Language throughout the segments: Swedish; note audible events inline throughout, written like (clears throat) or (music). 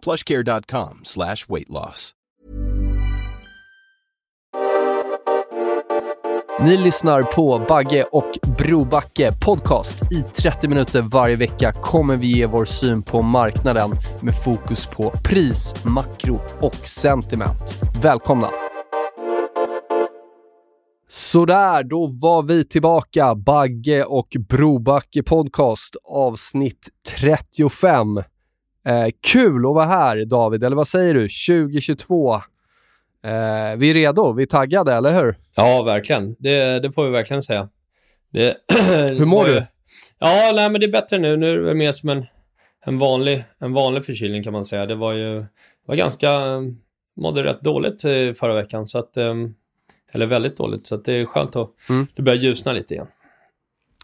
plushcare.com slash weight loss. Ni lyssnar på Bagge och Brobacke podcast. I 30 minuter varje vecka kommer vi ge vår syn på marknaden med fokus på pris, makro och sentiment. Välkomna! Sådär, då var vi tillbaka. Bagge och Brobacke podcast avsnitt 35. Eh, kul att vara här David, eller vad säger du? 2022. Eh, vi är redo, vi är taggade, eller hur? Ja, verkligen. Det, det får vi verkligen säga. Det, (clears throat) hur mår du? Ja, nej, men det är bättre nu. Nu är det mer som en, en, vanlig, en vanlig förkylning kan man säga. Det var ju var ganska, mådde rätt dåligt eh, förra veckan, så att, ehm, eller väldigt dåligt, så det är skönt att mm. det börjar ljusna lite igen.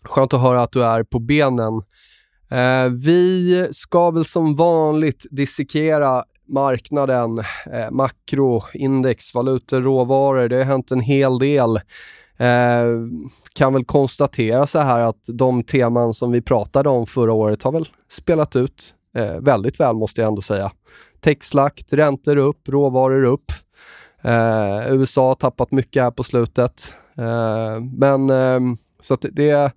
Skönt att höra att du är på benen. Eh, vi ska väl som vanligt dissekera marknaden, eh, makro, index, valutor, råvaror. Det har hänt en hel del. Eh, kan väl konstatera så här att de teman som vi pratade om förra året har väl spelat ut eh, väldigt väl måste jag ändå säga. Techslakt, räntor upp, råvaror upp. Eh, USA har tappat mycket här på slutet. Eh, men eh, så att det,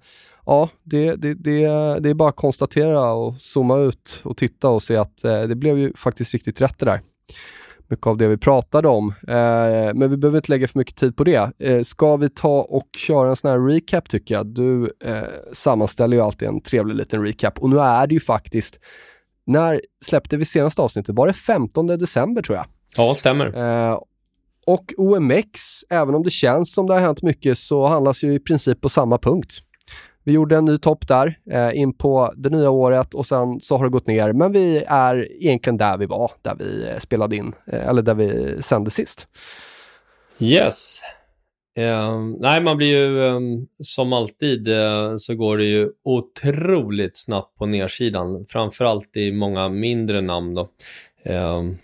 ja, det, det, det, det är bara att konstatera och zooma ut och titta och se att eh, det blev ju faktiskt riktigt rätt det där. Mycket av det vi pratade om. Eh, men vi behöver inte lägga för mycket tid på det. Eh, ska vi ta och köra en sån här recap tycker jag? Du sammanställer ju alltid en trevlig liten recap och nu är det ju faktiskt när släppte vi senaste avsnittet? Var det 15 december tror jag? Ja, stämmer. Och OMX, även om det känns som det har hänt mycket, så handlas ju i princip på samma punkt. Vi gjorde en ny topp där eh, in på det nya året och sen så har det gått ner. Men vi är egentligen där vi var, där vi eh, spelade in, eh, eller där vi sände sist. Yes. Uh, nej, man blir ju um, som alltid uh, så går det ju otroligt snabbt på nedsidan. Framförallt i många mindre namn då. Ehm,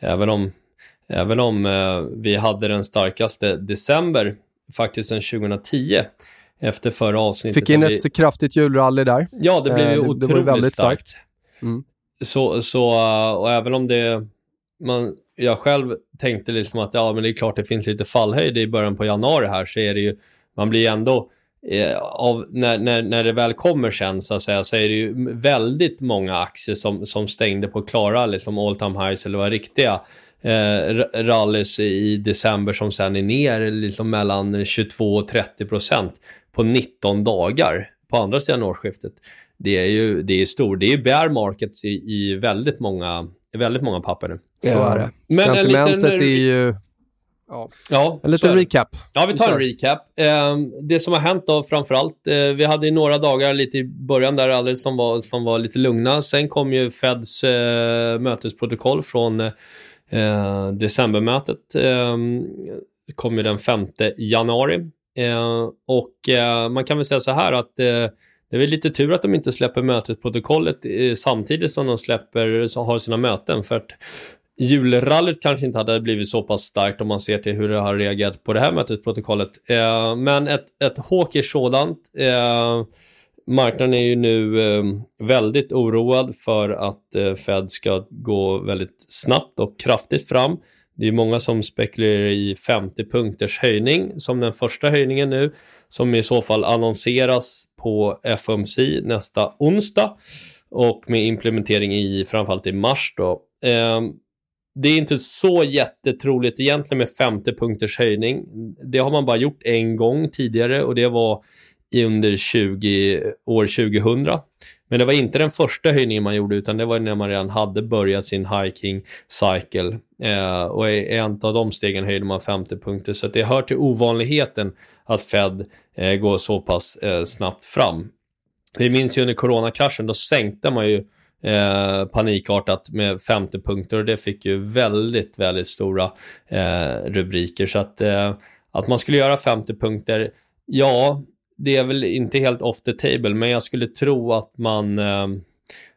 även om, även om eh, vi hade den starkaste december faktiskt sedan 2010 efter förra avsnittet. Fick in ett vi... kraftigt julrally där. Ja, det blev ju otroligt det var väldigt starkt. starkt. Mm. Så, så, och även om det, man, jag själv tänkte liksom att ja, men det är klart det finns lite fallhöjd i början på januari här, så är det ju, man blir ändå, eh, av, när, när, när det väl kommer sen så att säga, så är det ju väldigt många aktier som, som stängde på klara liksom all time highs eller var riktiga eh, rallys i december som sen är ner liksom mellan 22 och 30 procent på 19 dagar på andra sidan årsskiftet. Det är ju det är stor, det är bear markets i, i väldigt många väldigt många papper nu. Så är det. Men Sentimentet liten, är ju... Ja, ja en liten recap. Ja, vi tar en recap. Eh, det som har hänt då framförallt, eh, vi hade några dagar lite i början där alldeles som var, som var lite lugna. Sen kom ju Feds eh, mötesprotokoll från eh, decembermötet. Eh, kom ju den 5 januari. Eh, och eh, man kan väl säga så här att eh, det är väl lite tur att de inte släpper mötesprotokollet eh, samtidigt som de släpper, så har sina möten. För att julrallyt kanske inte hade blivit så pass starkt om man ser till hur det har reagerat på det här mötesprotokollet. Eh, men ett, ett är sådant. Eh, marknaden är ju nu eh, väldigt oroad för att eh, Fed ska gå väldigt snabbt och kraftigt fram. Det är många som spekulerar i 50 punkters höjning som den första höjningen nu som i så fall annonseras på FOMC nästa onsdag och med implementering i framförallt i mars då. Eh, det är inte så jättetroligt egentligen med 50 punkters höjning. Det har man bara gjort en gång tidigare och det var under 20, år 2000. Men det var inte den första höjningen man gjorde utan det var när man redan hade börjat sin hiking cycle. Eh, och i en av de stegen höjde man 50 punkter så det hör till ovanligheten att Fed eh, går så pass eh, snabbt fram. Vi minns ju under coronakraschen, då sänkte man ju eh, panikartat med 50 punkter och det fick ju väldigt, väldigt stora eh, rubriker. Så att, eh, att man skulle göra 50 punkter, ja, det är väl inte helt off the table, men jag skulle tro att man, eh,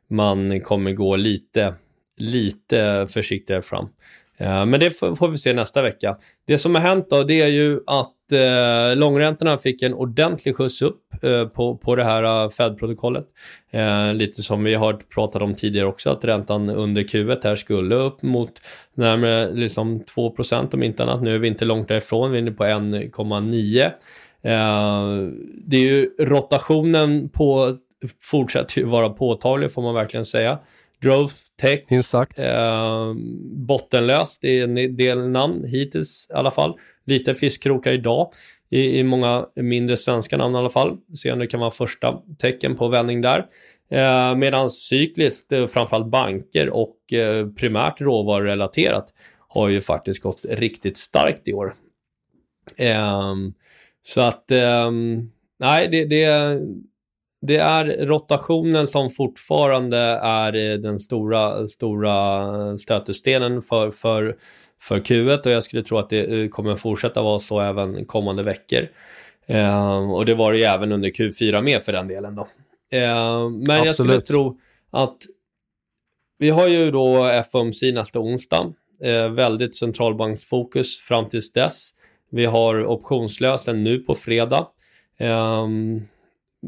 man kommer gå lite, lite försiktigare fram. Eh, men det får vi se nästa vecka. Det som har hänt då, det är ju att eh, långräntorna fick en ordentlig skjuts upp eh, på, på det här eh, Fed-protokollet. Eh, lite som vi har pratat om tidigare också, att räntan under Q1 här skulle upp mot närmare liksom 2% om inte annat. Nu är vi inte långt därifrån, vi är inne på 1,9. Eh, det är ju rotationen på fortsätter ju vara påtaglig får man verkligen säga. Growth Tech. Exakt. Eh, bottenlöst, det är en del namn hittills i alla fall. Lite fiskkrokar idag i, i många mindre svenska namn i alla fall. Se om det kan vara första tecken på vändning där. Eh, Medan cykliskt, eh, framförallt banker och eh, primärt råvarurelaterat har ju faktiskt gått riktigt starkt i år. Så att, eh, nej, det, det, det är rotationen som fortfarande är eh, den stora, stora stötestenen för, för, för Q1 och jag skulle tro att det eh, kommer fortsätta vara så även kommande veckor. Eh, och det var det ju även under Q4 med för den delen då. Eh, men Absolut. jag skulle tro att vi har ju då FOMC nästa onsdag. Eh, väldigt centralbanksfokus fram tills dess. Vi har optionslösen nu på fredag. Um,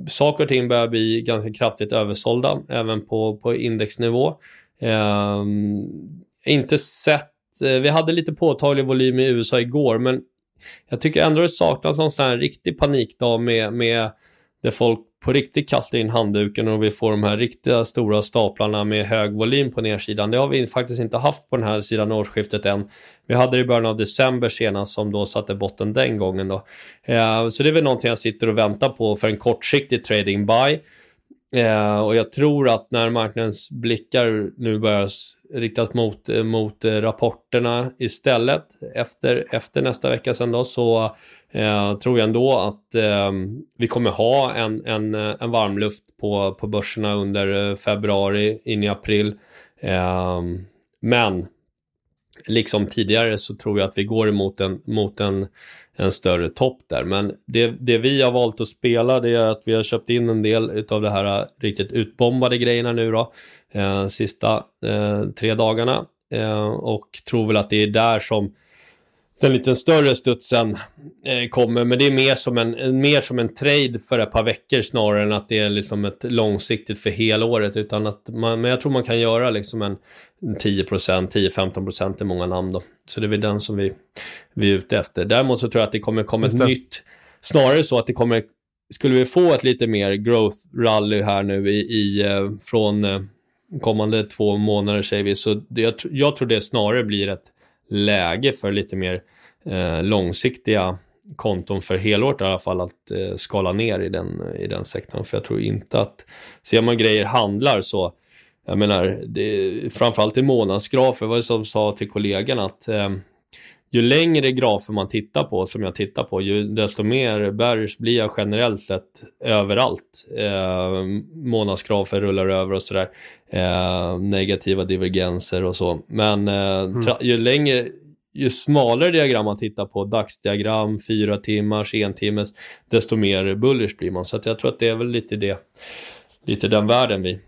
saker och ting börjar bli ganska kraftigt översålda även på, på indexnivå. Um, inte sett, uh, vi hade lite påtaglig volym i USA igår men jag tycker ändå det saknas någon sån här riktig panikdag med, med där folk på riktigt kasta in handduken och vi får de här riktiga stora staplarna med hög volym på nedsidan. Det har vi faktiskt inte haft på den här sidan årsskiftet än. Vi hade det i början av december senast som då satte botten den gången då. Eh, så det är väl någonting jag sitter och väntar på för en kortsiktig trading buy. Eh, och jag tror att när marknadens blickar nu börjar riktas mot, eh, mot eh, rapporterna istället efter, efter nästa vecka sen då så eh, tror jag ändå att eh, vi kommer ha en, en, eh, en varmluft på, på börserna under februari in i april. Eh, men liksom tidigare så tror jag att vi går emot en, mot en, en större topp där. Men det, det vi har valt att spela det är att vi har köpt in en del av det här äh, riktigt utbombade grejerna nu då. Eh, sista eh, tre dagarna. Eh, och tror väl att det är där som den lite större studsen eh, kommer. Men det är mer som, en, mer som en trade för ett par veckor snarare än att det är liksom ett långsiktigt för hela året. Utan att man, men jag tror man kan göra liksom en 10%, 10-15% i många namn då. Så det är väl den som vi, vi är ute efter. Däremot så tror jag att det kommer komma ett nytt, snarare så att det kommer, skulle vi få ett lite mer growth rally här nu i, i eh, från eh, kommande två månader säger vi, så det, jag, jag tror det snarare blir ett läge för lite mer eh, långsiktiga konton för helåret i alla fall att eh, skala ner i den, i den sektorn. För jag tror inte att, ser man grejer handlar så, jag menar, det, framförallt i månadsgrafer, vad det som sa till kollegan att eh, ju längre grafer man tittar på, som jag tittar på, ju desto mer bearish blir jag generellt sett överallt. Eh, månadsgrafer rullar över och sådär. Eh, negativa divergenser och så. Men eh, mm. ju längre, ju smalare diagram man tittar på, dagsdiagram, fyra timmars, en timmes, desto mer bullish blir man. Så jag tror att det är väl lite det, lite den världen vi,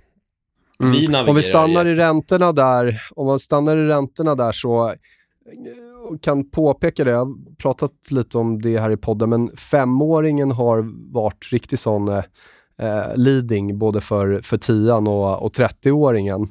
mm. vi Om vi stannar i, i räntorna där, om man stannar i räntorna där så kan påpeka det, jag har pratat lite om det här i podden, men femåringen har varit riktigt sån eh, eh leading både för, för tian och, och 30-åringen.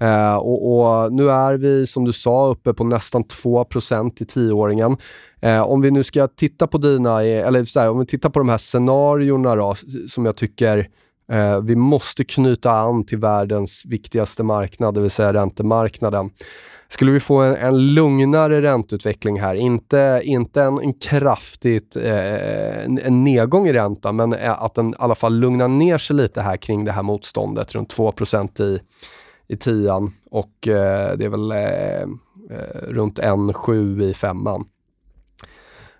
Eh, och, och, nu är vi, som du sa, uppe på nästan 2% i tioåringen. Eh, om vi nu ska titta på dina, eh, eller så här, om vi tittar på de här scenarierna då, som jag tycker eh, vi måste knyta an till världens viktigaste marknad, det vill säga räntemarknaden. Skulle vi få en, en lugnare ränteutveckling här, inte, inte en, en kraftigt eh, en, nedgång i räntan, men eh, att den i alla fall lugnar ner sig lite här kring det här motståndet, runt 2 i, i tian och eh, det är väl eh, eh runt 1,7 i femman.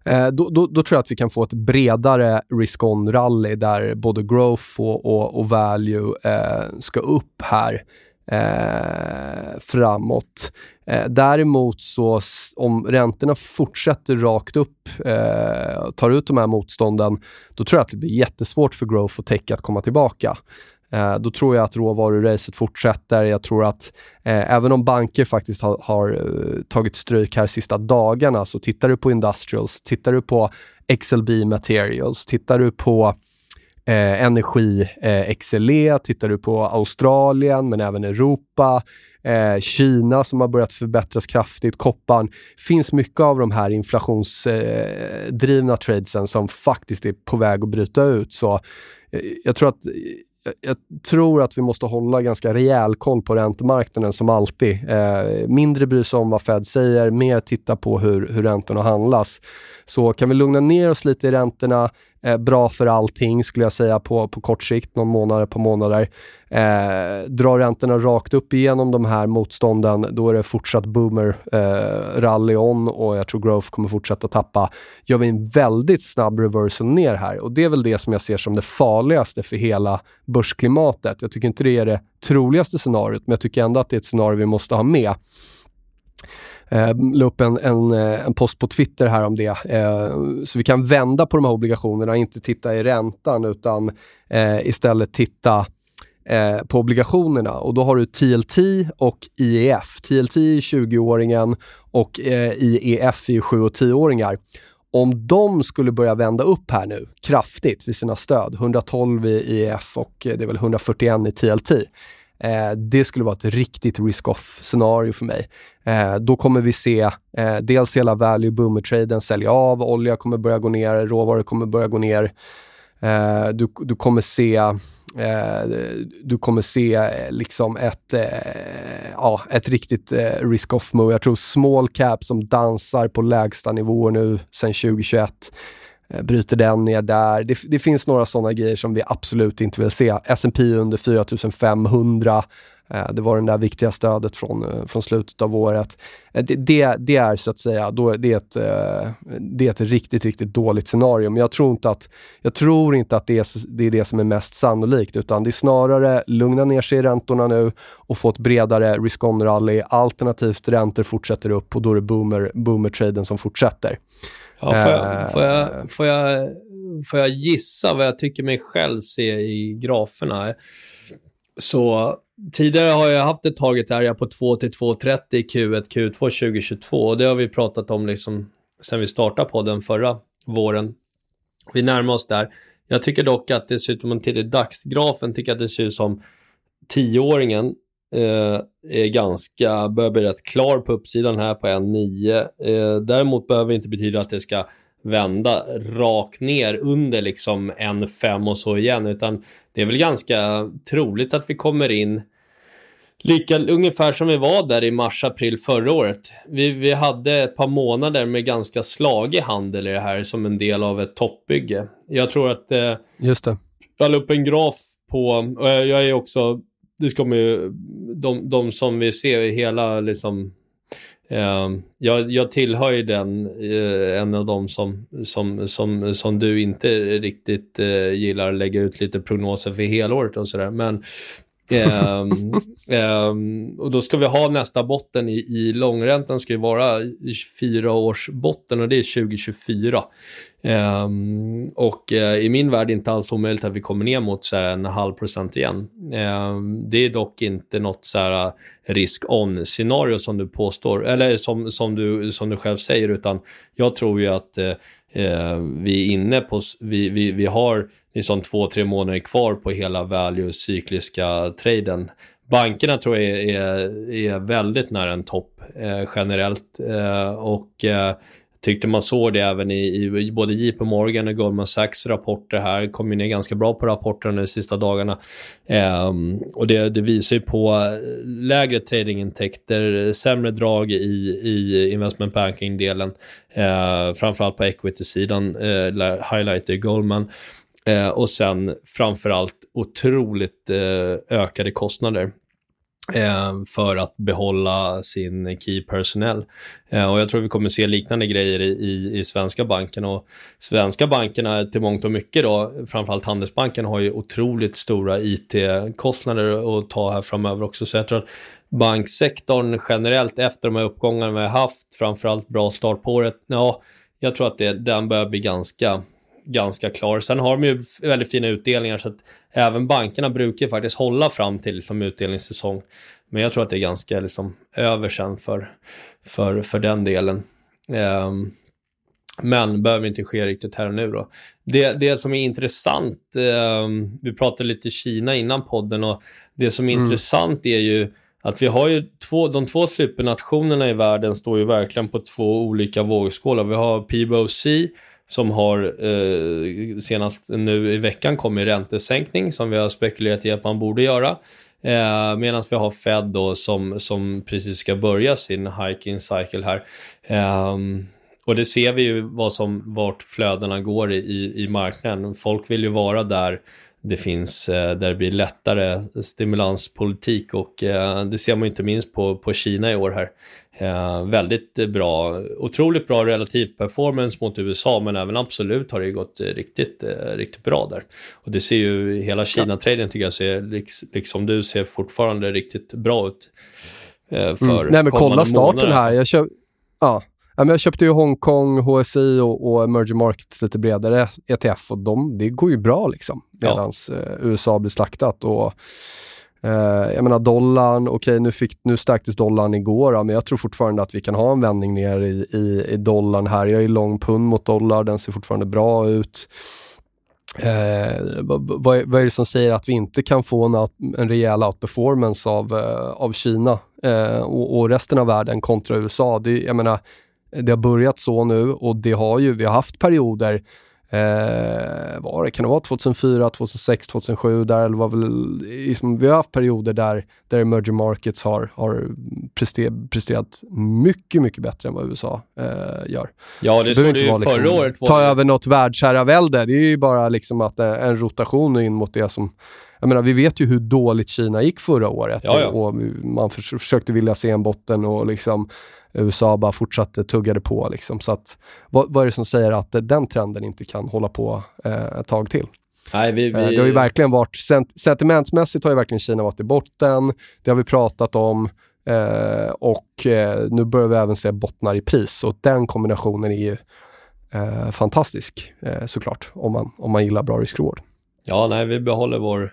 Eh, då, då, då, tror jag att vi kan få ett bredare risk-on-rally där både growth och, och, och value eh, ska upp här eh, framåt. Eh, däremot så om räntorna fortsätter rakt upp, eh, tar ut de här motstånden, då tror jag att det blir jättesvårt för growth och tech att komma tillbaka. Eh, då tror jag att råvaruracet fortsätter. Jag tror att eh, även om banker faktiskt har, har eh, tagit stryk här sista dagarna, så tittar du på Industrials, tittar du på XLB Materials, tittar du på eh, energi eh, XLE, tittar du på Australien men även Europa, eh, Kina som har börjat förbättras kraftigt, kopparn. finns mycket av de här inflationsdrivna eh, tradesen som faktiskt är på väg att bryta ut. Så eh, jag tror att eh, jag tror att vi måste hålla ganska rejäl koll på räntemarknaden som alltid. Eh, mindre bry sig om vad Fed säger, mer titta på hur, hur räntorna handlas. Så kan vi lugna ner oss lite i räntorna, eh, bra för allting skulle jag säga på, på kort sikt, någon månad på månader. Eh, drar räntorna rakt upp igenom de här motstånden, då är det fortsatt boomer eh, rally on och jag tror growth kommer fortsätta tappa. Gör vi en väldigt snabb reversal ner här och det är väl det som jag ser som det farligaste för hela börsklimatet. Jag tycker inte det är det troligaste scenariot, men jag tycker ändå att det är ett scenario vi måste ha med eh, la upp en, en, eh, en, post på Twitter här om det. Eh, så vi kan vända på de här obligationerna, inte titta i räntan utan eh, istället titta eh, på obligationerna. Och då har du TLT och IEF. TLT är 20-åringen och eh, IEF är 7 och 10-åringar. Om de skulle börja vända upp här nu kraftigt vid sina stöd, 112 i IEF och eh, det är väl 141 i TLT, Eh, det skulle vara ett riktigt risk-off-scenario för mig. Eh, då kommer vi se eh, dels hela value boomer-traden sälja av, olja kommer börja gå ner, råvaror kommer börja gå ner. Eh, du, du kommer se eh, du kommer se eh, liksom ett, eh, ja, ett riktigt eh, risk-off-move. Jag tror small cap som dansar på lägsta nivåer nu sedan 2021 Eh, bryter den ner där. Det, det finns några sådana grejer som vi absolut inte vill se. S&P under 4500. Eh, det var det där viktiga stödet från, eh, från slutet av året. Det, det, det, är så att säga, då, det, är ett, det är ett riktigt, riktigt dåligt scenario. Men jag tror inte att, jag tror inte att det, är, det är det som är mest sannolikt, utan det är snarare lugna ner sig i räntorna nu och få ett bredare risk-on-rally. Alternativt räntor fortsätter upp och då är det boomer, boomer-traden som fortsätter. Ja, får, jag, får, jag, får, jag, får jag gissa vad jag tycker mig själv se i graferna? Så tidigare har jag haft ett target area på 2 till 2,30 i Q1, Q2 2022 och det har vi pratat om liksom sen vi startade på den förra våren. Vi närmar oss där. Jag tycker dock att ut, om man tittar dagsgrafen, tycker att det ser ut som tioåringen eh, är ganska, börjar bli rätt klar på uppsidan här på 1,9. Eh, däremot behöver det inte betyda att det ska vända rakt ner under liksom 1,5 och så igen, utan det är väl ganska troligt att vi kommer in Lika, ungefär som vi var där i mars-april förra året. Vi, vi hade ett par månader med ganska slagig handel i det här som en del av ett toppbygge. Jag tror att... Eh, Just det. Jag la upp en graf på, och jag är också det kommer ju, de, de som vi ser i hela liksom, eh, jag, jag tillhör ju den, eh, en av de som, som, som, som du inte riktigt eh, gillar lägga ut lite prognoser för helåret och sådär. Men um, um, (laughs) och då ska vi ha nästa botten i, i långräntan ska ju vara fyra års botten och det är 2024. Um, och uh, i min värld är det inte alls omöjligt att vi kommer ner mot så här, en halv procent igen. Det är dock inte något så här uh, risk-on-scenario som du påstår, eller som, som, du, som du själv säger, utan jag tror ju att uh, Eh, vi är inne på, vi, vi, vi har liksom två, tre månader kvar på hela value-cykliska traden. Bankerna tror jag är, är, är väldigt nära en topp eh, generellt eh, och eh, tyckte man såg det även i, i både JP Morgan och Goldman Sachs rapporter här. kom ju ner ganska bra på rapporterna de sista dagarna. Eh, och det, det, visar ju på eh, lägre tradingintäkter, sämre drag i, i investment banking-delen. Eh, framförallt på equity-sidan, eh, highlighter Goldman. Eh, och sen framförallt otroligt eh, ökade kostnader. Eh, för att behålla sin key personnel. Eh, och jag tror vi kommer se liknande grejer i, i, i svenska banken och svenska bankerna till mångt och mycket då, framförallt Handelsbanken har ju otroligt stora IT-kostnader att ta här framöver också. Så jag tror att banksektorn generellt efter de här uppgångarna vi har haft, framförallt bra start på året, ja, jag tror att det, den börjar bli ganska ganska klar. Sen har de ju väldigt fina utdelningar så att även bankerna brukar faktiskt hålla fram till liksom utdelningssäsong. Men jag tror att det är ganska liksom över sen för, för, för den delen. Um, men behöver inte ske riktigt här och nu då. Det, det som är intressant, um, vi pratade lite Kina innan podden och det som är mm. intressant är ju att vi har ju två, de två supernationerna i världen står ju verkligen på två olika vågskålar. Vi har PBOC som har eh, senast nu i veckan kommit räntesänkning som vi har spekulerat i att man borde göra. Eh, Medan vi har Fed då som, som precis ska börja sin hiking cycle här. Eh, och det ser vi ju vad som, vart flödena går i, i marknaden. Folk vill ju vara där det finns, eh, där det blir lättare stimulanspolitik och eh, det ser man inte minst på, på Kina i år här. Eh, väldigt bra, otroligt bra relativ performance mot USA men även absolut har det gått riktigt, riktigt bra där. Och det ser ju, hela Kina-traden tycker jag ser, liksom du ser fortfarande riktigt bra ut. För mm. Nej men kolla starten månader. här, jag köp, ja, Ja, men jag köpte ju Hongkong, HSI och, och Emerging Markets lite bredare ETF och de, det går ju bra liksom. Medan ja. eh, USA blir slaktat. Och, eh, jag menar dollarn, okej okay, nu, nu stärktes dollarn igår, ja, men jag tror fortfarande att vi kan ha en vändning ner i, i, i dollarn här. Jag är lång pund mot dollar, den ser fortfarande bra ut. Eh, vad, vad, är det som säger att vi inte kan få en, en rejäl outperformance av, eh, av Kina eh, och, och, resten av världen kontra USA? Det, jag menar, det har börjat så nu och det har ju, vi har haft perioder Eh, var det, kan det vara 2004, 2006, 2007? Där, eller var väl, liksom, vi har haft perioder där, där emerging markets har, har prester, presterat mycket, mycket bättre än vad USA eh, gör. Ja, det, såg du ju förra liksom, året. Ta över något världsherravälde. Det är ju bara liksom att eh, en rotation in mot det som jag menar, vi vet ju hur dåligt Kina gick förra året ja, ja. Och, man för, försökte vilja se en botten och liksom USA bara fortsatte tuggade på. Liksom. Så att, vad, vad är det som säger att den trenden inte kan hålla på eh, ett tag till? Nej, vi, vi... Eh, det har ju verkligen varit, sent sentimentsmässigt har ju verkligen Kina varit i botten. Det har vi pratat om. Eh, och eh, nu börjar vi även se bottnar i pris och den kombinationen är ju eh, fantastisk eh, såklart om man, om man gillar bra risk-reward. Ja, nej, vi behåller vår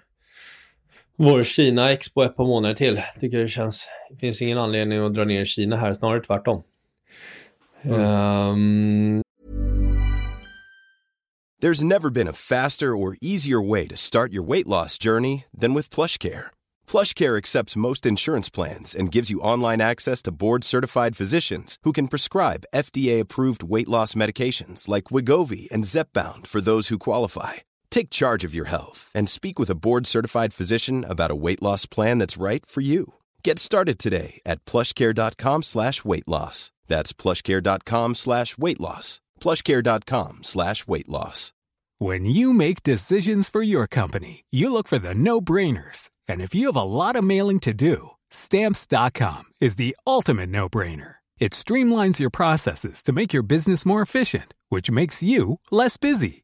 vår Kina-expo ett par månader till. Tycker det känns, det finns ingen anledning att dra ner Kina här, snarare tvärtom. Mm. Um... There's never been a faster or easier way to start your weight loss journey than with PlushCare. PlushCare accepts most insurance plans and gives you online access to board-certified physicians who can prescribe FDA-approved weight loss medications like Wigovi and Zepbound for those who qualify. Take charge of your health and speak with a board certified physician about a weight loss plan that's right for you. Get started today at plushcare.com slash weight loss. That's plushcare.com slash weight loss. Plushcare.com slash weight loss. When you make decisions for your company, you look for the no brainers. And if you have a lot of mailing to do, stamps.com is the ultimate no brainer. It streamlines your processes to make your business more efficient, which makes you less busy.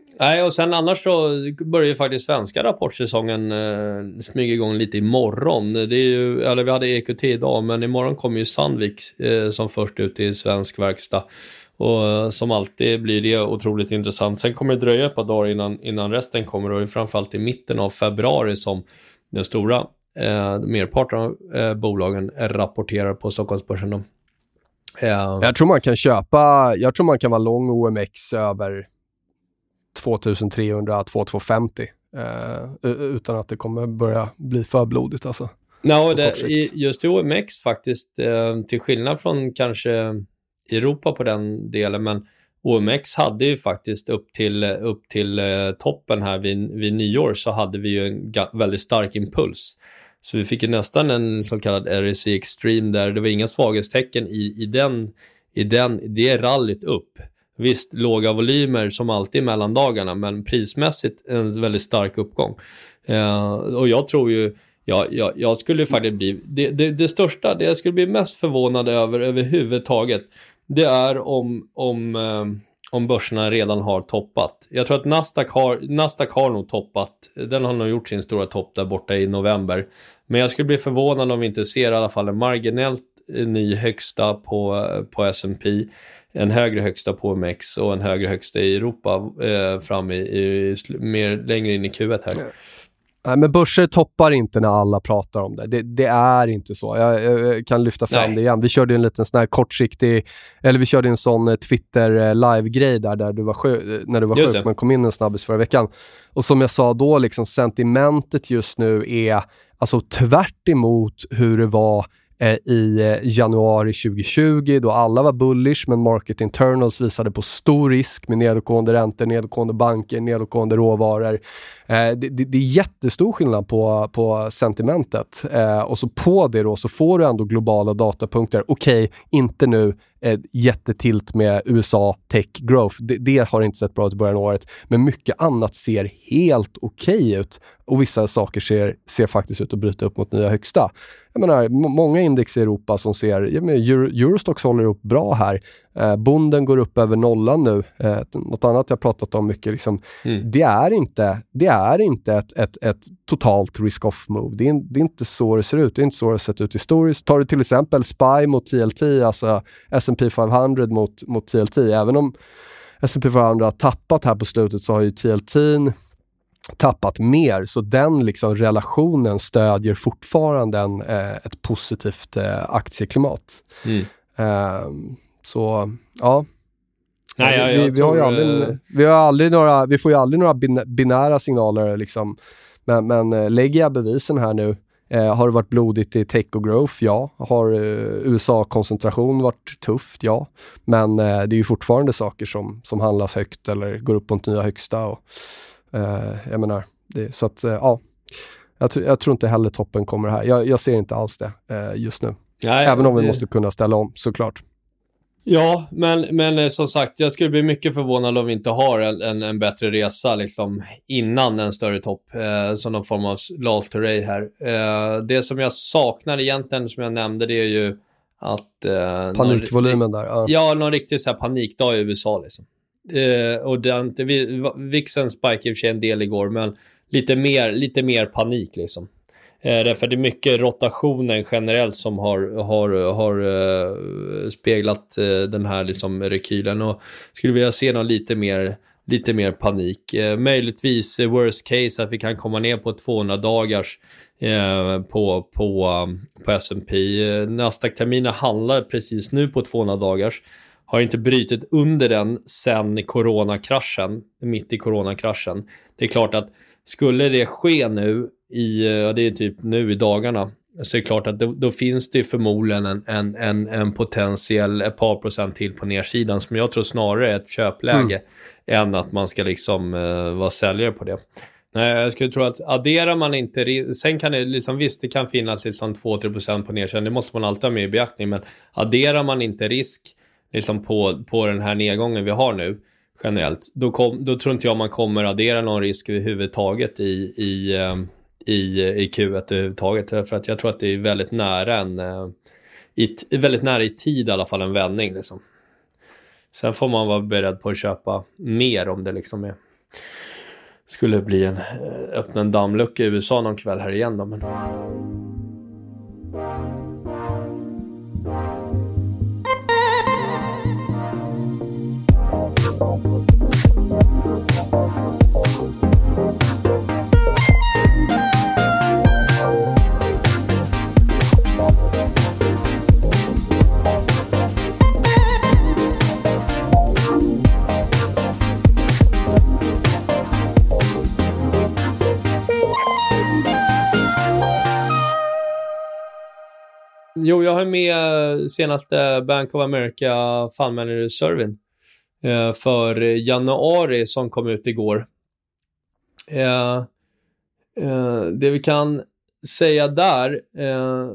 Nej, och sen annars så börjar ju faktiskt svenska rapportsäsongen eh, smyga igång lite imorgon. Det är ju, eller vi hade EQT idag, men imorgon kommer ju Sandvik eh, som först ut i svensk verkstad. Och eh, som alltid blir det otroligt intressant. Sen kommer det dröja ett par dagar innan, innan resten kommer och det är framförallt i mitten av februari som den stora Eh, merparten av eh, bolagen rapporterar på Stockholmsbörsen. Då. Eh. Jag tror man kan köpa, jag tror man kan vara lång OMX över 2300, 2250 eh, utan att det kommer börja bli för blodigt alltså. No, det, just i OMX faktiskt, eh, till skillnad från kanske Europa på den delen, men OMX hade ju faktiskt upp till, upp till eh, toppen här vid, vid nyår så hade vi ju en väldigt stark impuls. Så vi fick ju nästan en så kallad RSC Extreme där det var inga svaghetstecken i, i, den, i den, det rallyt upp. Visst, låga volymer som alltid mellan dagarna, men prismässigt en väldigt stark uppgång. Eh, och jag tror ju, ja, ja, jag skulle faktiskt bli, det, det, det, största, det jag skulle bli mest förvånad över överhuvudtaget, det är om, om, eh, om börserna redan har toppat. Jag tror att Nasdaq har, Nasdaq har nog toppat, den har nog gjort sin stora topp där borta i november. Men jag skulle bli förvånad om vi inte ser i alla fall en marginellt eh, ny högsta på, eh, på S&P en högre högsta på OMX och en högre högsta i Europa eh, fram i, i, mer längre in i Q1 här. Nej, men börser toppar inte när alla pratar om det. Det, det är inte så. Jag, jag kan lyfta fram Nej. det igen. Vi körde en liten sån här kortsiktig, eller vi körde en sån eh, Twitter eh, live-grej där, där du var sjuk, eh, när du var sjuk, men kom in en snabbis förra veckan. Och som jag sa då, liksom sentimentet just nu är alltså tvärt hur det var Eh, i eh, januari 2020 då alla var bullish men market internals visade på stor risk med nedåtgående räntor, nedåtgående banker, nedåtgående råvaror. Eh, det, det, det, är jättestor skillnad på, på sentimentet eh, och så på det då så får du ändå globala datapunkter. Okej, okay, inte nu ett jättetilt med USA tech growth. Det, det, har inte sett bra ut i början av året, men mycket annat ser helt okej okay ut och vissa saker ser, ser faktiskt ut att bryta upp mot nya högsta. Jag menar, många index i Europa som ser, ja, men Euro, Eurostox håller upp bra här. Eh, bonden går upp över nollan nu. Eh, något annat jag pratat om mycket, liksom, mm. det är inte, det är inte ett, ett, ett totalt risk-off move. Det är, det är, inte så det ser ut. Det är inte så det har sett ut historiskt. Tar du till exempel SPY mot TLT, alltså S&P 500 mot, mot TLT, även om S&P 500 har tappat här på slutet så har ju TLT tappat mer, så den liksom relationen stödjer fortfarande en, eh, ett positivt eh, aktieklimat. Mm. Eh, så, ja. Nej, ja, vi, vi, har ju aldrig, eh, vi, har aldrig några, vi får ju aldrig några binära signaler liksom. Men, men eh, lägger jag bevisen här nu, Eh, har det varit blodigt i tech och growth? Ja. Har eh, USA-koncentration varit tufft? Ja. Men eh, det är ju fortfarande saker som, som handlas högt eller går upp mot nya högsta. Och, Eh, jag menar, det, så att eh, ja. Jag, jag, tror inte heller toppen kommer här. Jag, jag ser inte alls det eh, just nu. Nej, Även om vi måste kunna ställa om såklart. Ja, men, men som sagt, jag skulle bli mycket förvånad om vi inte har en, en, en bättre resa liksom, innan en större topp, eh, som någon form av last här. Eh, det som jag saknar egentligen, som jag nämnde, det är ju att... Eh, Panikvolymen där. Ja. ja, någon riktig så här, panikdag i USA. Liksom. Eh, och det, Vixen spike i och för sig en del igår, men lite mer, lite mer panik liksom. Eh, därför det är mycket rotationen generellt som har, har, har eh, speglat eh, den här liksom rekylen och skulle vilja se någon lite mer lite mer panik. Möjligtvis worst case att vi kan komma ner på 200 dagars på, på, på S&P. Nasdaq-terminen handlar precis nu på 200 dagars har inte brutit under den sen coronakraschen, mitt i coronakraschen. Det är klart att skulle det ske nu, i, ja, det är typ nu i dagarna, så är det klart att då, då finns det förmodligen en, en, en, en, potentiell ett par procent till på nedsidan som jag tror snarare är ett köpläge mm. än att man ska liksom uh, vara säljare på det. Nej, jag skulle tro att adderar man inte, sen kan det liksom, visst det kan finnas liksom 2-3% på nedsidan, det måste man alltid ha med i beaktning, men adderar man inte risk liksom på, på den här nedgången vi har nu generellt, då, kom, då tror inte jag man kommer addera någon risk överhuvudtaget i, i, eh, i, i Q1 överhuvudtaget. För att jag tror att det är väldigt nära en, eh, i, väldigt nära i tid i alla fall, en vändning. Liksom. Sen får man vara beredd på att köpa mer om det liksom är, skulle bli en, eh, öppna en dammlucka i USA någon kväll här igen. Då, men... Jo, jag har med senaste Bank of America Fund Manager Survey eh, för januari som kom ut igår. Eh, eh, det vi kan säga där, eh,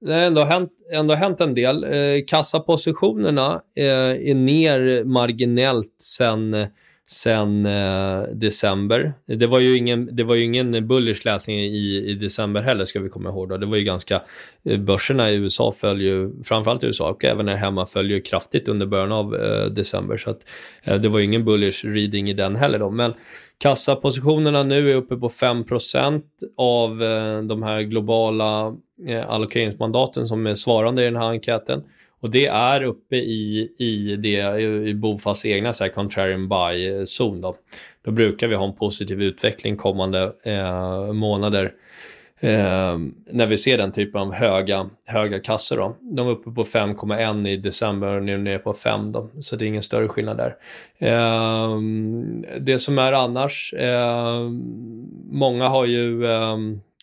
det har ändå hänt, ändå hänt en del. Eh, kassapositionerna eh, är ner marginellt sen sen eh, december. Det var, ju ingen, det var ju ingen bullish läsning i, i december heller ska vi komma ihåg. Då. Det var ju ganska, eh, börserna i USA föll ju, framförallt i USA och även här hemma föll ju kraftigt under början av eh, december. Så att, eh, det var ju ingen bullish reading i den heller då. Men kassapositionerna nu är uppe på 5% av eh, de här globala eh, allokeringsmandaten som är svarande i den här enkäten. Och det är uppe i, i, det, i Bofas egna så här, contrarian buy-zon. Då. då brukar vi ha en positiv utveckling kommande eh, månader eh, när vi ser den typen av höga, höga kassor. Då. De är uppe på 5,1 i december och nu är nere på 5 då, så det är ingen större skillnad där. Eh, det som är annars, eh, många har ju eh,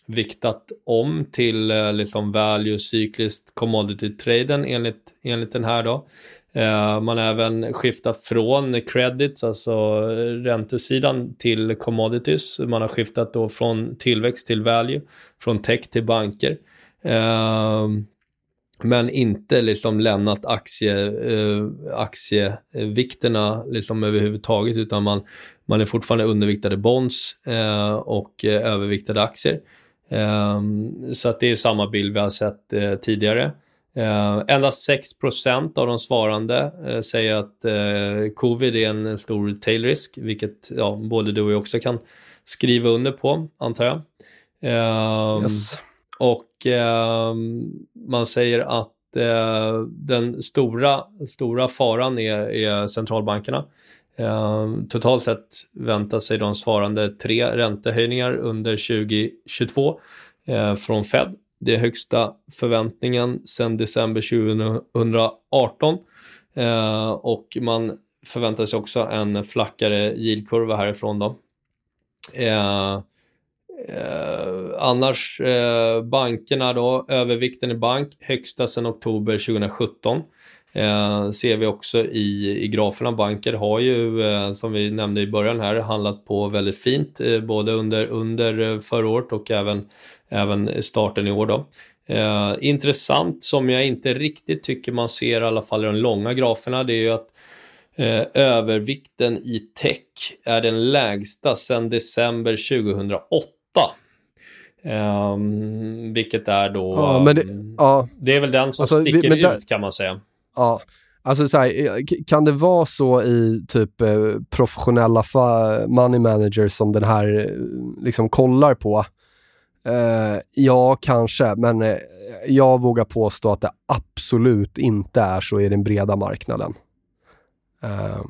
viktat om till eh, liksom value cykliskt commodity-traden enligt, enligt den här då. Eh, man har även skiftat från credits, alltså eh, räntesidan, till commodities. Man har skiftat då från tillväxt till value, från tech till banker. Eh, men inte liksom lämnat aktie, eh, aktievikterna liksom överhuvudtaget utan man, man är fortfarande underviktade bonds eh, och eh, överviktade aktier. Ehm, så att det är samma bild vi har sett eh, tidigare. Uh, endast 6% av de svarande uh, säger att uh, covid är en stor tailrisk, vilket ja, både du och jag också kan skriva under på, antar jag. Uh, yes. Och ehm, man säger att den stora, stora faran är, är centralbankerna. Ehm, totalt sett väntar sig de svarande tre räntehöjningar under 2022 eh, från Fed. Det är högsta förväntningen sedan december 2018 eh, och man förväntar sig också en flackare yieldkurva härifrån. Då. Ehm, eh, annars, eh, bankerna då, övervikten i bank, högsta sedan oktober 2017. Eh, ser vi också i, i graferna. Banker har ju, eh, som vi nämnde i början här, handlat på väldigt fint, eh, både under, under eh, förra året och även, även starten i år. Då. Eh, intressant, som jag inte riktigt tycker man ser i alla fall i de långa graferna, det är ju att eh, övervikten i tech är den lägsta sedan december 2008. Um, vilket är då... Ja, det, ja. det är väl den som alltså, sticker vi, ut kan man säga. Ja, alltså så här, eh, kan det vara så i typ eh, professionella money managers som den här eh, liksom kollar på? Eh, ja, kanske, men jag vågar påstå att det absolut inte är så i den breda marknaden. Eh,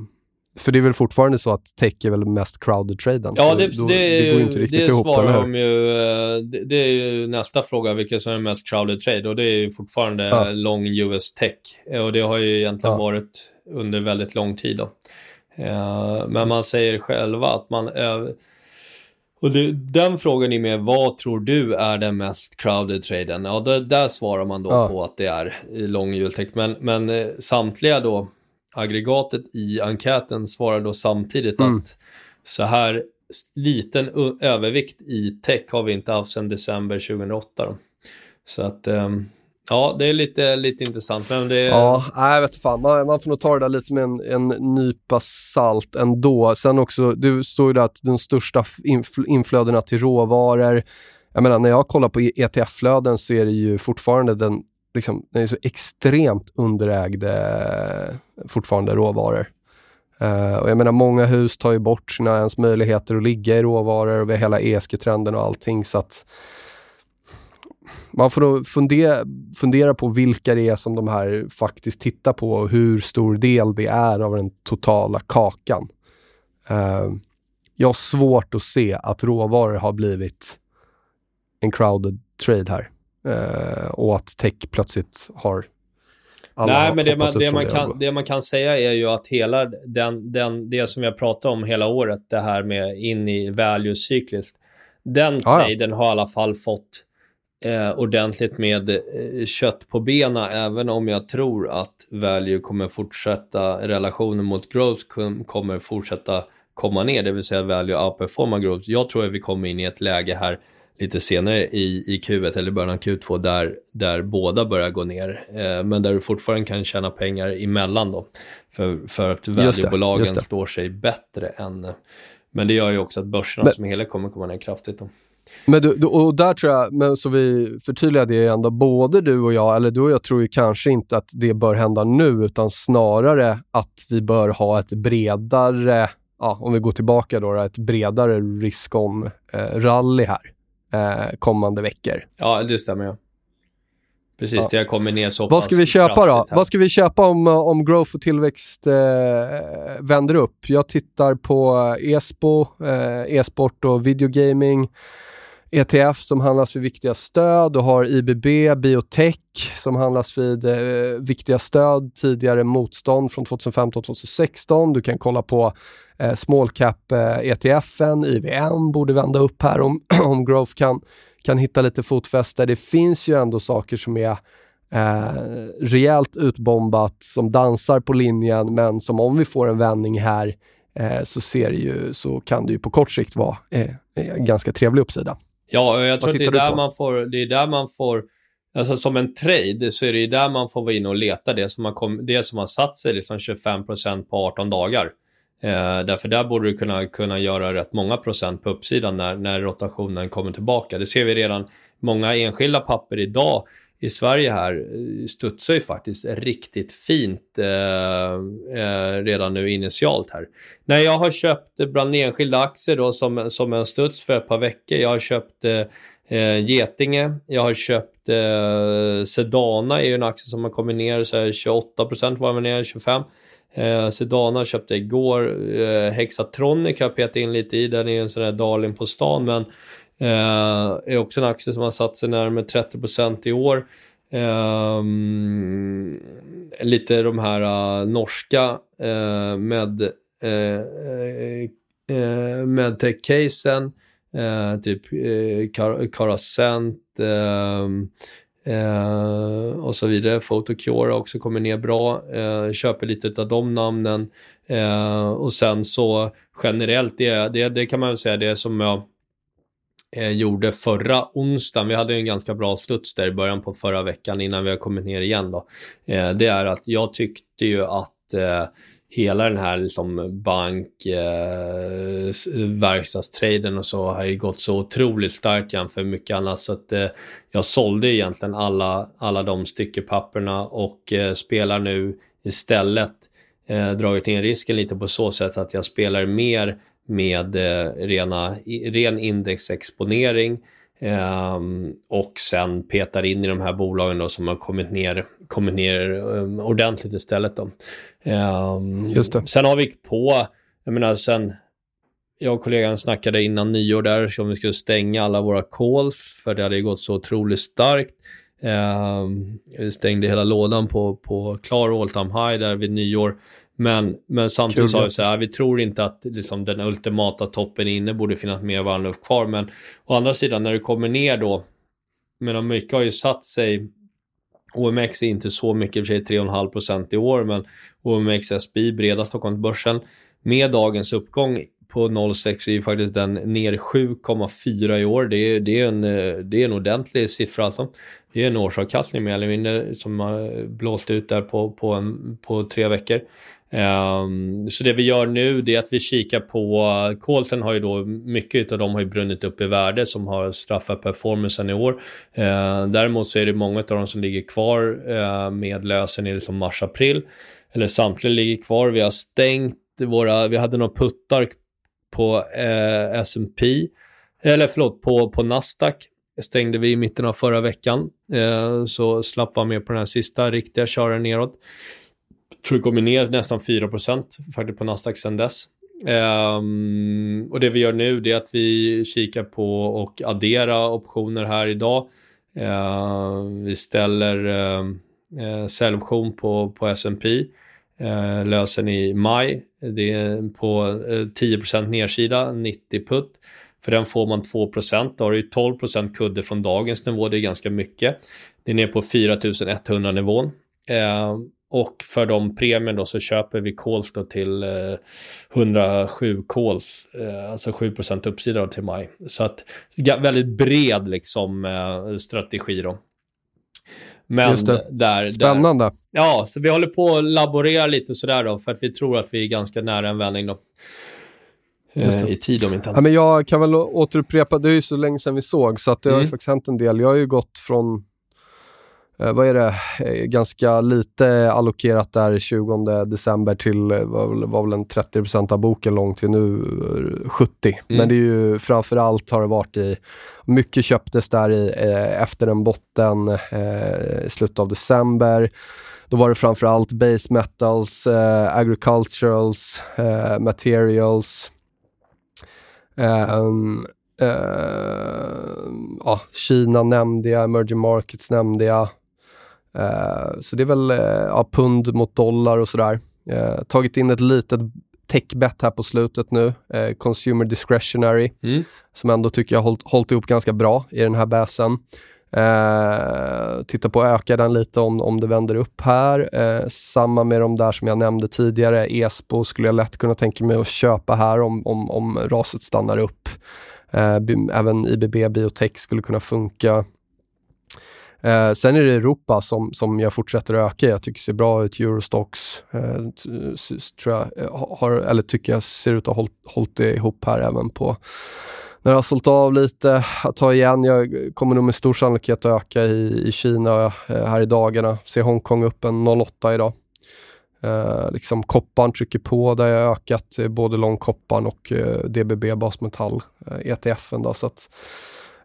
för det är väl fortfarande så att tech är väl mest crowded traden. Ja, det, då, det, det går inte riktigt det ihop, svarar de ju, eh, det, det, är ju nästa fråga, vilka som är mest crowded trade och det är ju fortfarande ja. long US tech och det har ju egentligen ja. varit under väldigt lång tid då. Uh, men man säger själva att man och det, den frågan är mer, vad tror du är den mest crowded traden? Ja, det, där svarar man då ja. på att det är long jultech. Men, men eh, samtliga då aggregatet i enkäten svarar då samtidigt mm. att så här liten övervikt i tech har vi inte haft sedan december 2008. Då. Så att um, ja, det är lite, lite intressant. Men det... Ja, jag vet fan. Man, man får nog ta det där lite med en, en nypa salt ändå. Sen också, du står ju där att de största inflödena till råvaror jag menar, när jag kollar på ETF-flöden så är det ju fortfarande den liksom, den är så extremt underägd eh, fortfarande råvaror. Uh, och jag menar, många hus tar ju bort sina ens möjligheter att ligga i råvaror och vi har hela ESG-trenden och allting. Så att man får då fundera, fundera på vilka det är som de här faktiskt tittar på och hur stor del det är av den totala kakan. Uh, jag har svårt att se att råvaror har blivit en crowded trade här. Uh, och att tech plötsligt har Nej, men det man, det, man kan, det man kan säga är ju att hela den, den, det som jag pratat om hela året, det här med in i value cykliskt, den traden ja. har i alla fall fått eh, ordentligt med eh, kött på benen även om jag tror att value kommer fortsätta, relationen mot growth kommer fortsätta komma ner, det vill säga value outperforma growth. Jag tror att vi kommer in i ett läge här lite senare i, i Q1 eller början av Q2 där, där båda börjar gå ner. Eh, men där du fortfarande kan tjäna pengar emellan då. För, för att valuebolagen står sig bättre än... Men det gör ju också att börserna men, som helhet kommer komma ner kraftigt. Då. Men du, och där tror jag, men så vi förtydligar det ändå, både du och jag, eller du och jag tror ju kanske inte att det bör hända nu, utan snarare att vi bör ha ett bredare, ja, om vi går tillbaka då, ett bredare risk-on-rally eh, här eh, kommande veckor. Ja, det stämmer. Ja. Precis, ja. det har kommit ner så Vad ska vi köpa då? Vad ska vi köpa om, om growth och tillväxt eh, vänder upp? Jag tittar på ESPO, eh, e-sport och videogaming. ETF som handlas vid viktiga stöd du har IBB Biotech som handlas vid eh, viktiga stöd, tidigare motstånd från 2015-2016. Du kan kolla på eh, small cap eh, ETFen, IVM borde vända upp här om, (clears throat) om growth kan, kan hitta lite fotfäste. Det finns ju ändå saker som är eh, rejält utbombat, som dansar på linjen, men som om vi får en vändning här eh, så, ser ju, så kan det ju på kort sikt vara eh, en ganska trevlig uppsida. Ja, jag tror att det är, där man får, det är där man får, alltså som en trade så är det ju där man får vara inne och leta det som har, kom, det som har satt sig liksom 25% på 18 dagar. Eh, därför där borde du kunna, kunna göra rätt många procent på uppsidan när, när rotationen kommer tillbaka. Det ser vi redan, många enskilda papper idag i Sverige här eh, studsar ju faktiskt riktigt fint eh, eh, redan nu initialt här. När jag har köpt eh, bland enskilda aktier då som, som en studs för ett par veckor. Jag har köpt eh, eh, Getinge, jag har köpt eh, Sedana är ju en aktie som har kommit ner så här 28 var den ner, 25 Eh, Sedana köpte igår. Eh, Hexatronic har jag petat in lite i. Den är ju en sån där darling på stan. Men Eh, är också en aktie som har satt sig närmare 30% i år. Eh, lite de här uh, norska uh, med uh, medtech-casen. typ uh, Carasent. Ehm, eh, och så vidare. Photocure har också kommit ner bra. Köper lite av de namnen. Och sen så generellt, det, det, det kan man väl säga det som jag eh, gjorde förra onsdagen. Vi hade en ganska bra sluts där i början på förra veckan innan vi har kommit ner igen då. Eh, det är att jag tyckte ju att eh, hela den här liksom bank, eh, verkstadstraden och så har ju gått så otroligt starkt jämfört med mycket annat så att eh, jag sålde egentligen alla, alla de styckepapperna och eh, spelar nu istället eh, dragit ner risken lite på så sätt att jag spelar mer med eh, rena, ren indexexponering Um, och sen petar in i de här bolagen då som har kommit ner, kommit ner um, ordentligt istället. Då. Um, Just det. Sen har vi på, jag menar sen, jag och kollegan snackade innan nyår där om vi skulle stänga alla våra calls för det hade ju gått så otroligt starkt. Um, stängde hela lådan på, på klar all time high där vid nyår. Men, men samtidigt sa vi så här, vi tror inte att liksom, den ultimata toppen inne borde finnas mer varmluft kvar. Men å andra sidan när det kommer ner då, men mycket har ju satt sig OMX är inte så mycket, i och för sig 3,5% i år, men OMX SBI, breda Stockholmsbörsen, med dagens uppgång på 0,6 är ju faktiskt den ner 7,4 i år. Det är, det, är en, det är en ordentlig siffra alltså. Det är en årsavkastning mer eller mindre som har blåst ut där på, på, en, på tre veckor. Um, så det vi gör nu det är att vi kikar på, Kolsen har ju då, mycket av dem har ju brunnit upp i värde som har straffat performancen i år. Uh, däremot så är det många av dem som ligger kvar uh, med lösen i liksom mars-april. Eller samtliga ligger kvar. Vi har stängt våra, vi hade några puttar på eh, uh, S&P eller förlåt, på, på Nasdaq stängde vi i mitten av förra veckan. Uh, så slapp vara med på den här sista riktiga kören neråt tror det kommer ner nästan 4 faktiskt på Nasdaq sedan dess. Um, och det vi gör nu det är att vi kikar på och addera optioner här idag. Uh, vi ställer uh, säljoption på, på S&P uh, eh, lösen i maj. Det är på eh, uh, 10 nedsida, 90 putt. För den får man 2% Då har du 12% kudde från dagens nivå. Det är ganska mycket. Det är ner på 4100 nivån. Uh, och för de premien då så köper vi calls då till eh, 107 calls, eh, alltså 7% uppsida till maj. Så att väldigt bred liksom eh, strategi då. Men. Där, Spännande. Där, ja, så vi håller på att laborera lite sådär då, för att vi tror att vi är ganska nära en vändning då. Eh, I tid om inte annat. Ja, men jag kan väl återupprepa, det är ju så länge sedan vi såg, så att det mm. har ju mm. faktiskt hänt en del. Jag har ju gått från vad är det, eh, ganska lite allokerat där 20 december till, eh, var, var väl en 30% av boken lång till nu 70. Mm. Men det är ju framförallt har det varit i, mycket köptes där i, eh, efter en botten eh, slutet av december. Då var det framförallt base metals, eh, agriculturals, eh, materials. Um, uh, ja, Kina nämnde jag, emerging markets nämnde jag. Uh, så det är väl uh, ja, pund mot dollar och sådär. Uh, tagit in ett litet techbet här på slutet nu, Consumer Discretionary, mm. som ändå tycker jag har hållit, hållit ihop ganska bra i den här bäsen. Eh, titta på att öka den lite om, om det vänder upp här. Eh, samma med de där som jag nämnde tidigare. Espo skulle jag lätt kunna tänka mig att köpa här om, om, om raset stannar upp. Eh, även IBB Biotech skulle kunna funka. Eh, sen är det Europa som, som jag fortsätter att öka. Jag tycker ser bra ut. Eurostox eh, tror jag, eh, har, eller tycker jag ser ut att ha hållit, det ihop här även på när jag har sålt av lite, att ta igen. Jag kommer nog med stor sannolikhet att öka i, i Kina eh, här i dagarna. Ser Hongkong upp en 08 idag. Eh, liksom kopparn trycker på där jag ökat eh, både långkopparn och eh, DBB basmetall, eh, ETFen. Då, så att,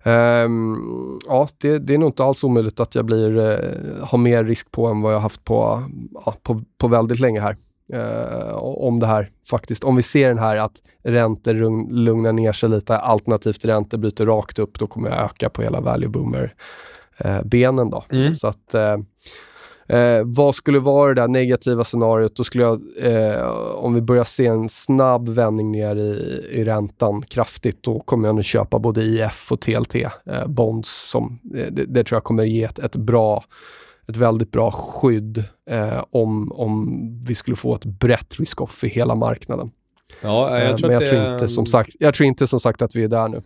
Um, ja, det, det, är nog inte alls omöjligt att jag blir, uh, har mer risk på än vad jag haft på, uh, på, på väldigt länge här eh, om det här faktiskt. Om vi ser den här att räntor lugnar ner sig lite, alternativt räntor bryter rakt upp, då kommer jag öka på hela value boomer-benen. Eh, då. Mm. Så att, eh, eh, vad skulle vara det där negativa scenariot? Då skulle jag, eh, om vi börjar se en snabb vändning ner i, i räntan kraftigt, då kommer jag nu köpa både IF och TLT eh, bonds. Som, det, det, tror jag kommer ge ett, ett bra ett väldigt bra skydd eh, om, om vi skulle få ett brett risk-off i hela marknaden. Ja, jag tror eh, men jag, tror inte, som sagt, jag tror inte som sagt att vi är där nu.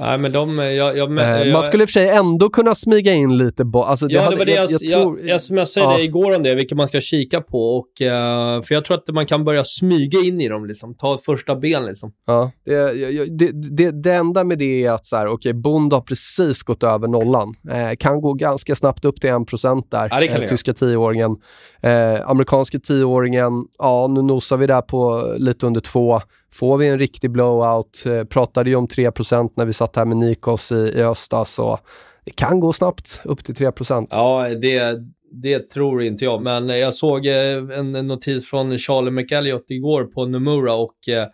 Nej, men de... Jag, jag, eh, jag, man skulle i och för sig ändå kunna smyga in lite... Bo, alltså det ja, hade, det var det jag, jag, tror, jag, smsade ja. dig igår om det, vilka man ska kika på. Och, uh, för jag tror att man kan börja smyga in i dem, liksom. ta första ben. Liksom. Ja, det, det, det, det enda med det är att så här, okay, Bond har precis gått över nollan. Eh, kan gå ganska snabbt upp till 1% där, ja, eh, tyska tioåringen. Eh, amerikanska tioåringen, ja nu nosar vi där på lite under två. Får vi en riktig blowout, eh, pratade ju om 3% när vi satt här med Nikos i, i höstas, så det kan gå snabbt upp till 3% Ja, det, det tror inte jag, men jag såg eh, en notis från Charlie McElliott igår på Nomura och eh,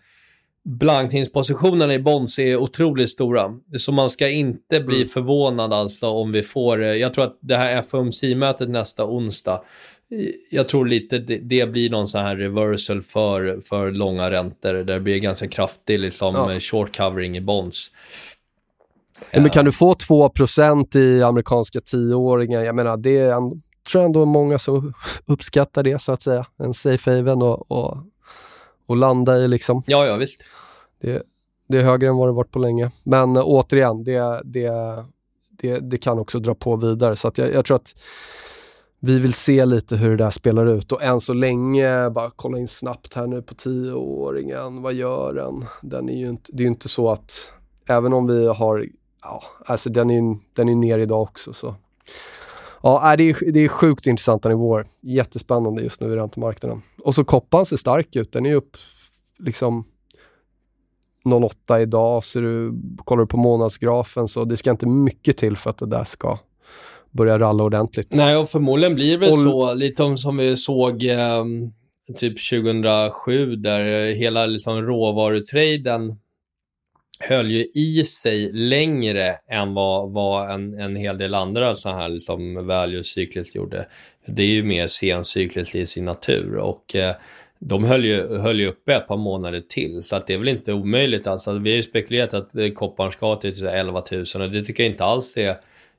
blankningspositionerna i bonds är otroligt stora. Så man ska inte bli mm. förvånad alltså om vi får, jag tror att det här FOMC-mötet nästa onsdag jag tror lite det, det, blir någon sån här reversal för, för långa räntor där det blir ganska kraftig liksom, ja. short covering i bonds. Ja, men kan du få 2% i amerikanska tioåringar, jag menar det är en, tror jag ändå många som uppskattar det så att säga. En safe haven och, och, och landa i liksom. Ja, ja visst. Det, det är högre än vad det varit på länge. Men återigen, det, det, det, det kan också dra på vidare. Så att jag, jag tror att vi vill se lite hur det där spelar ut och än så länge, bara kolla in snabbt här nu på tioåringen, vad gör den? den är ju inte, det är ju inte så att, även om vi har, ja, alltså den är, den är ner idag också så. Ja, det är, det är sjukt intressanta nivåer. Jättespännande just nu i räntemarknaden. Och så koppan ser stark ut, den är upp liksom 08 idag, så du kollar du på månadsgrafen så det ska inte mycket till för att det där ska börja ralla ordentligt. Nej, och förmodligen blir det väl så, lite som vi såg eh, typ 2007, där hela liksom, råvarutraden höll ju i sig längre än vad, vad en, en hel del andra sådana här liksom value cykliskt gjorde. Det är ju mer sencykliskt i sin natur och eh, de höll ju, höll ju uppe ett par månader till, så att det är väl inte omöjligt. Alltså, vi har ju spekulerat att eh, kopparn ska till 11 000 och det tycker jag inte alls är,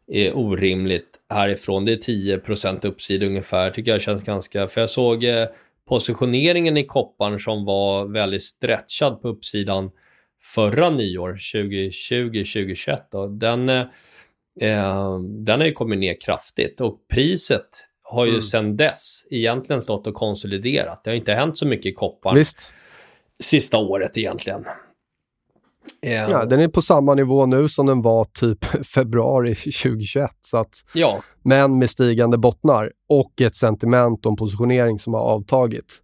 är orimligt härifrån. Det är 10% uppsida ungefär, tycker jag känns ganska... För jag såg eh, positioneringen i kopparn som var väldigt stretchad på uppsidan förra nyår, 2020-2021. Den, eh, eh, den har ju kommit ner kraftigt och priset har ju mm. sedan dess egentligen stått och konsoliderat. Det har inte hänt så mycket i koppar Visst. sista året egentligen. Ja, den är på samma nivå nu som den var typ (laughs) februari 2021. Så att, ja. Men med stigande bottnar och ett sentiment en positionering som har avtagit.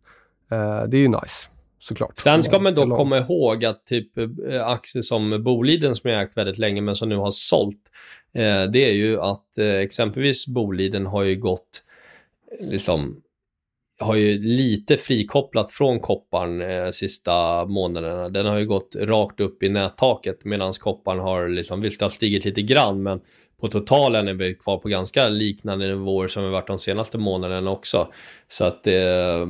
Eh, det är ju nice, såklart. Sen ska man då komma ihåg att typ eh, aktier som Boliden som jag ägt väldigt länge men som nu har sålt, eh, det är ju att eh, exempelvis Boliden har ju gått liksom har ju lite frikopplat från kopparn eh, sista månaderna. Den har ju gått rakt upp i nättaket medan kopparn har liksom, visst det har stigit lite grann men på totalen är vi kvar på ganska liknande nivåer som vi varit de senaste månaderna också. Så att eh,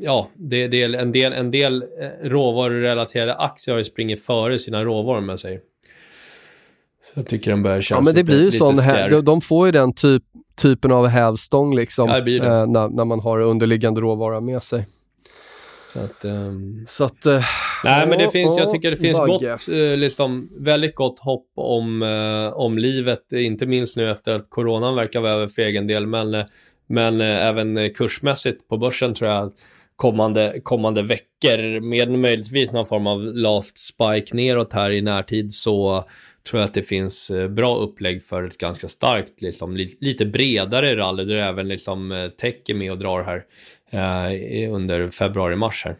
ja, det, det är en del, en del eh, råvarurelaterade aktier har ju springit före sina råvaror om jag säger. Så jag tycker den börjar kännas Ja men det lite, blir ju sån, de, de får ju den typ typen av hävstång liksom, ja, det Eh, när, när man har underliggande råvara med sig. Så att, um... så att uh, Nej, men det finns, jag tycker det finns gott, uh, liksom, väldigt gott hopp om, uh, om livet, inte minst nu efter att coronan verkar vara över för egen del, men, men även kursmässigt på börsen tror jag kommande, kommande veckor med möjligtvis någon form av last spike neråt här i närtid så tror jag att det finns eh, bra upplägg för ett ganska starkt, liksom, lite bredare rally där även liksom, eh, tech är med och drar här eh, under februari-mars här.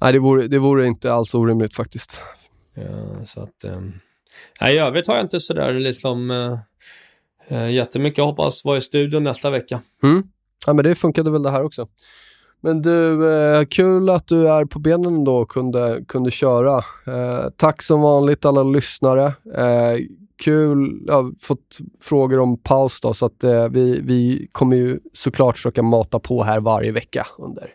Nej, det vore, det vore inte alls orimligt faktiskt. Ja, så att, eh, I övrigt har jag inte sådär liksom eh, jättemycket. Jag hoppas vara i studion nästa vecka. Mm. Ja, men det funkade väl det här också. Men du, eh, kul att du är på benen då och kunde, kunde köra. Eh, tack som vanligt alla lyssnare. Eh, kul, jag har fått frågor om paus då, så att eh, vi, vi kommer ju såklart försöka mata på här varje vecka under,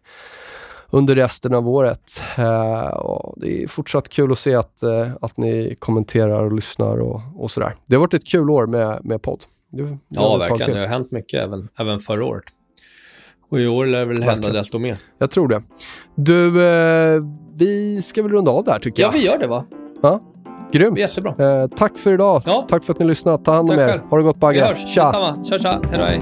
under resten av året. Eh, det är fortsatt kul att se att, eh, att ni kommenterar och lyssnar och, och sådär. Det har varit ett kul år med, med podd. Det, det ja, verkligen. Det har hänt mycket även, även förra året. Och i år lär det väl hända desto mer. Jag tror det. Du, eh, vi ska väl runda av där tycker jag. Ja, vi gör det va? Ja. Grymt. Jättebra. Eh, tack för idag. Ja. Tack för att ni lyssnat. Ta hand om tack er. Själv. Ha det gott Bagge. Vi hörs. Tja. Detsamma. Tja, tja. Hej